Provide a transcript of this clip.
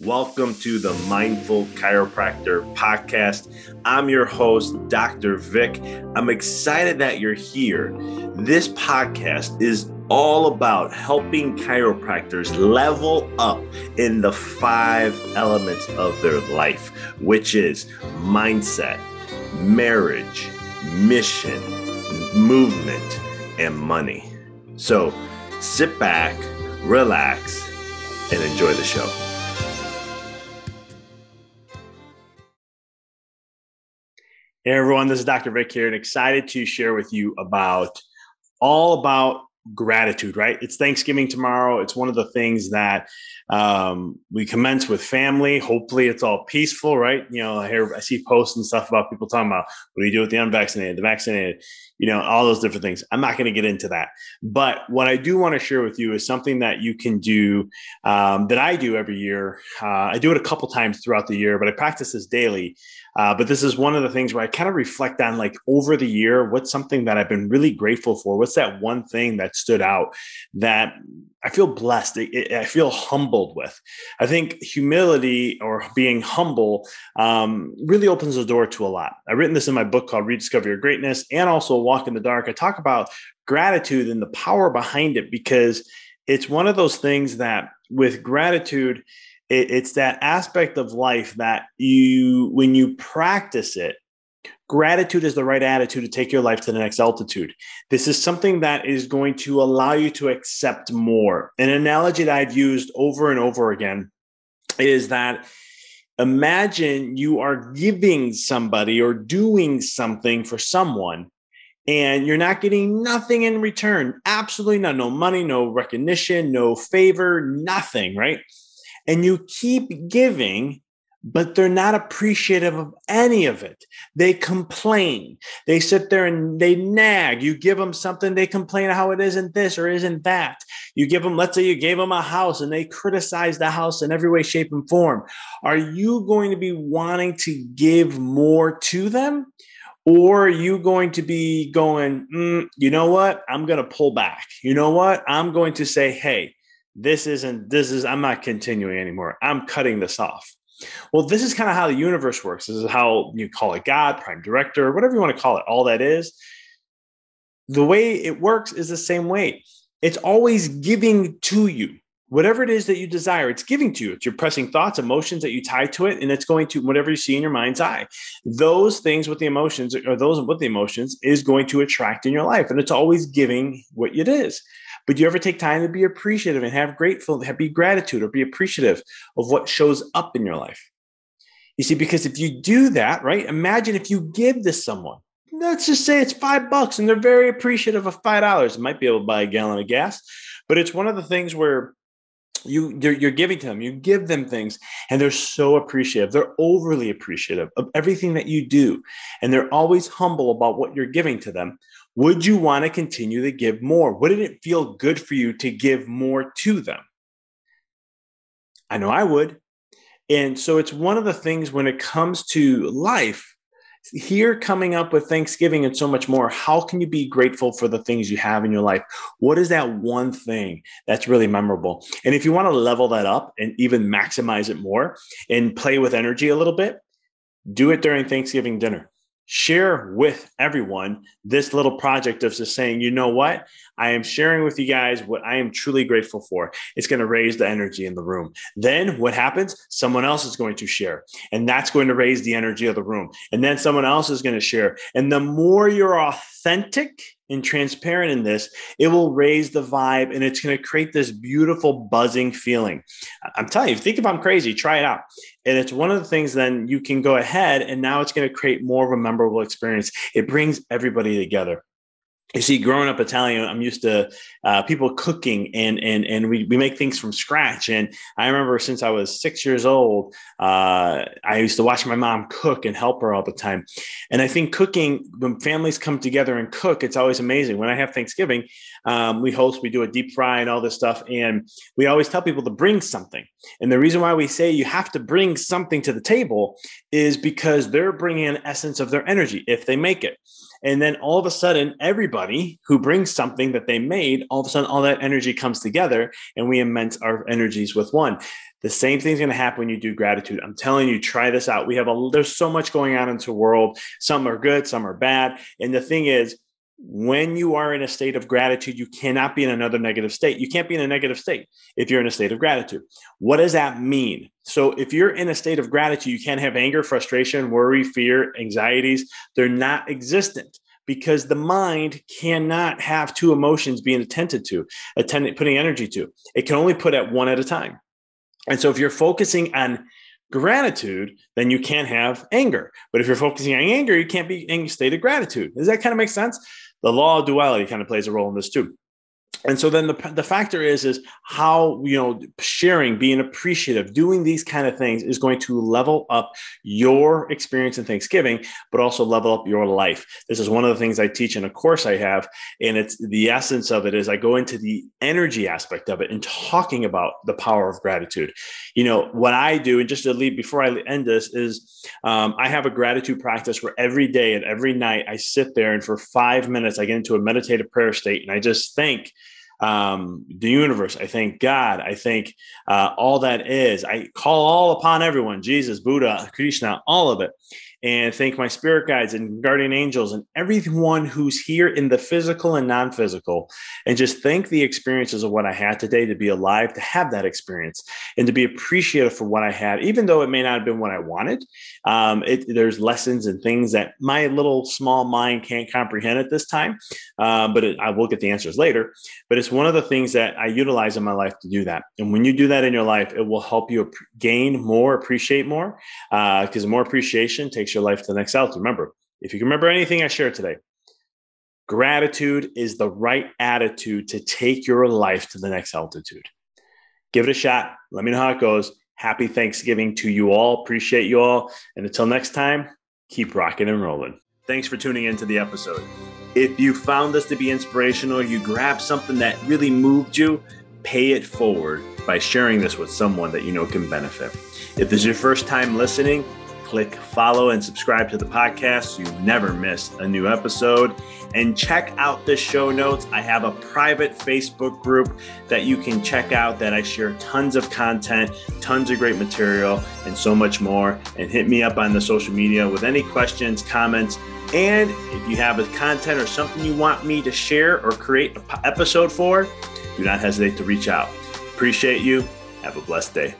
Welcome to the Mindful Chiropractor podcast. I'm your host, Dr. Vic. I'm excited that you're here. This podcast is all about helping chiropractors level up in the five elements of their life, which is mindset, marriage, mission, movement, and money. So sit back, relax, and enjoy the show. Hey everyone, this is Dr. Vic here, and excited to share with you about all about gratitude, right? It's Thanksgiving tomorrow. It's one of the things that um, we commence with family. Hopefully, it's all peaceful, right? You know, I hear I see posts and stuff about people talking about what do you do with the unvaccinated, the vaccinated, you know, all those different things. I'm not going to get into that, but what I do want to share with you is something that you can do um, that I do every year. Uh, I do it a couple times throughout the year, but I practice this daily. Uh, but this is one of the things where I kind of reflect on like over the year, what's something that I've been really grateful for? What's that one thing that stood out that I feel blessed? I feel humbled with. I think humility or being humble um, really opens the door to a lot. I've written this in my book called Rediscover Your Greatness and also Walk in the Dark. I talk about gratitude and the power behind it because it's one of those things that with gratitude, it, it's that aspect of life that you, when you practice it, gratitude is the right attitude to take your life to the next altitude. This is something that is going to allow you to accept more. An analogy that I've used over and over again is that imagine you are giving somebody or doing something for someone and you're not getting nothing in return absolutely none no money no recognition no favor nothing right and you keep giving, but they're not appreciative of any of it. They complain. They sit there and they nag. You give them something, they complain how it isn't this or isn't that. You give them, let's say you gave them a house and they criticize the house in every way, shape, and form. Are you going to be wanting to give more to them? Or are you going to be going, mm, you know what? I'm going to pull back. You know what? I'm going to say, hey, this isn't this is i'm not continuing anymore i'm cutting this off well this is kind of how the universe works. This is how you call it god prime director whatever you want to call it all that is. The way it works is the same way. It's always giving to you. Whatever it is that you desire it's giving to you. It's your pressing thoughts emotions that you tie to it and it's going to whatever you see in your mind's eye. Those things with the emotions or those with the emotions is going to attract in your life and it's always giving what it is but you ever take time to be appreciative and have grateful, have be gratitude or be appreciative of what shows up in your life? You see, because if you do that, right? Imagine if you give to someone, let's just say it's five bucks and they're very appreciative of five dollars. Might be able to buy a gallon of gas, but it's one of the things where you you're, you're, giving to them you give them things and they're so appreciative they're overly appreciative of everything that you do and they're always humble about what you're giving to them would you want to continue to give more wouldn't it feel good for you to give more to them i know i would and so it's one of the things when it comes to life here coming up with Thanksgiving and so much more, how can you be grateful for the things you have in your life? What is that one thing that's really memorable? And if you want to level that up and even maximize it more and play with energy a little bit, do it during Thanksgiving dinner share with everyone this little project of just saying, you know what? I am sharing with you guys what I am truly grateful for. It's going to raise the energy in the room. Then what happens? Someone else is going to share, and that's going to raise the energy of the room. And then someone else is going to share. And the more you're authentic and transparent in this, it will raise the vibe and it's going to create this beautiful buzzing feeling. I'm telling you, think if I'm crazy, try it out. And it's one of the things then you can go ahead and now it's going to create more of a memorable experience. It brings everybody together you see, growing up Italian, I'm used to uh, people cooking and and and we, we make things from scratch. And I remember since I was six years old, uh, I used to watch my mom cook and help her all the time. And I think cooking, when families come together and cook, it's always amazing. When I have Thanksgiving, um, we host, we do a deep fry and all this stuff, and we always tell people to bring something. And the reason why we say you have to bring something to the table is because they're bringing an essence of their energy if they make it. And then all of a sudden, everybody who brings something that they made, all of a sudden, all that energy comes together and we immense our energies with one. The same thing's going to happen when you do gratitude. I'm telling you, try this out. We have a there's so much going on in the world. Some are good, some are bad. And the thing is, when you are in a state of gratitude, you cannot be in another negative state. You can't be in a negative state if you're in a state of gratitude. What does that mean? So, if you're in a state of gratitude, you can't have anger, frustration, worry, fear, anxieties. They're not existent because the mind cannot have two emotions being attended to, attended, putting energy to. It can only put at one at a time. And so, if you're focusing on gratitude, then you can't have anger. But if you're focusing on anger, you can't be in a state of gratitude. Does that kind of make sense? the law of duality kind of plays a role in this too and so then the, the factor is is how you know sharing being appreciative doing these kind of things is going to level up your experience in thanksgiving but also level up your life. This is one of the things i teach in a course i have and it's the essence of it is i go into the energy aspect of it and talking about the power of gratitude. You know what i do and just to leave before i end this is um, i have a gratitude practice where every day and every night i sit there and for five minutes i get into a meditative prayer state and i just think um, the universe. I thank God. I thank uh, all that is. I call all upon everyone Jesus, Buddha, Krishna, all of it and thank my spirit guides and guardian angels and everyone who's here in the physical and non physical. And just thank the experiences of what I had today to be alive, to have that experience, and to be appreciative for what I had, even though it may not have been what I wanted. Um, it, there's lessons and things that my little small mind can't comprehend at this time, um, but it, I will get the answers later. But it's one of the things that I utilize in my life to do that. And when you do that in your life, it will help you gain more, appreciate more, because uh, more appreciation takes takes your life to the next altitude. Remember, if you can remember anything I shared today, gratitude is the right attitude to take your life to the next altitude. Give it a shot. Let me know how it goes. Happy Thanksgiving to you all. Appreciate you all. And until next time, keep rocking and rolling. Thanks for tuning into the episode. If you found this to be inspirational, you grabbed something that really moved you, pay it forward by sharing this with someone that you know can benefit. If this is your first time listening, click follow and subscribe to the podcast so you never miss a new episode. And check out the show notes. I have a private Facebook group that you can check out that I share tons of content, tons of great material, and so much more. And hit me up on the social media with any questions, comments, and if you have a content or something you want me to share or create an episode for, do not hesitate to reach out. Appreciate you. Have a blessed day.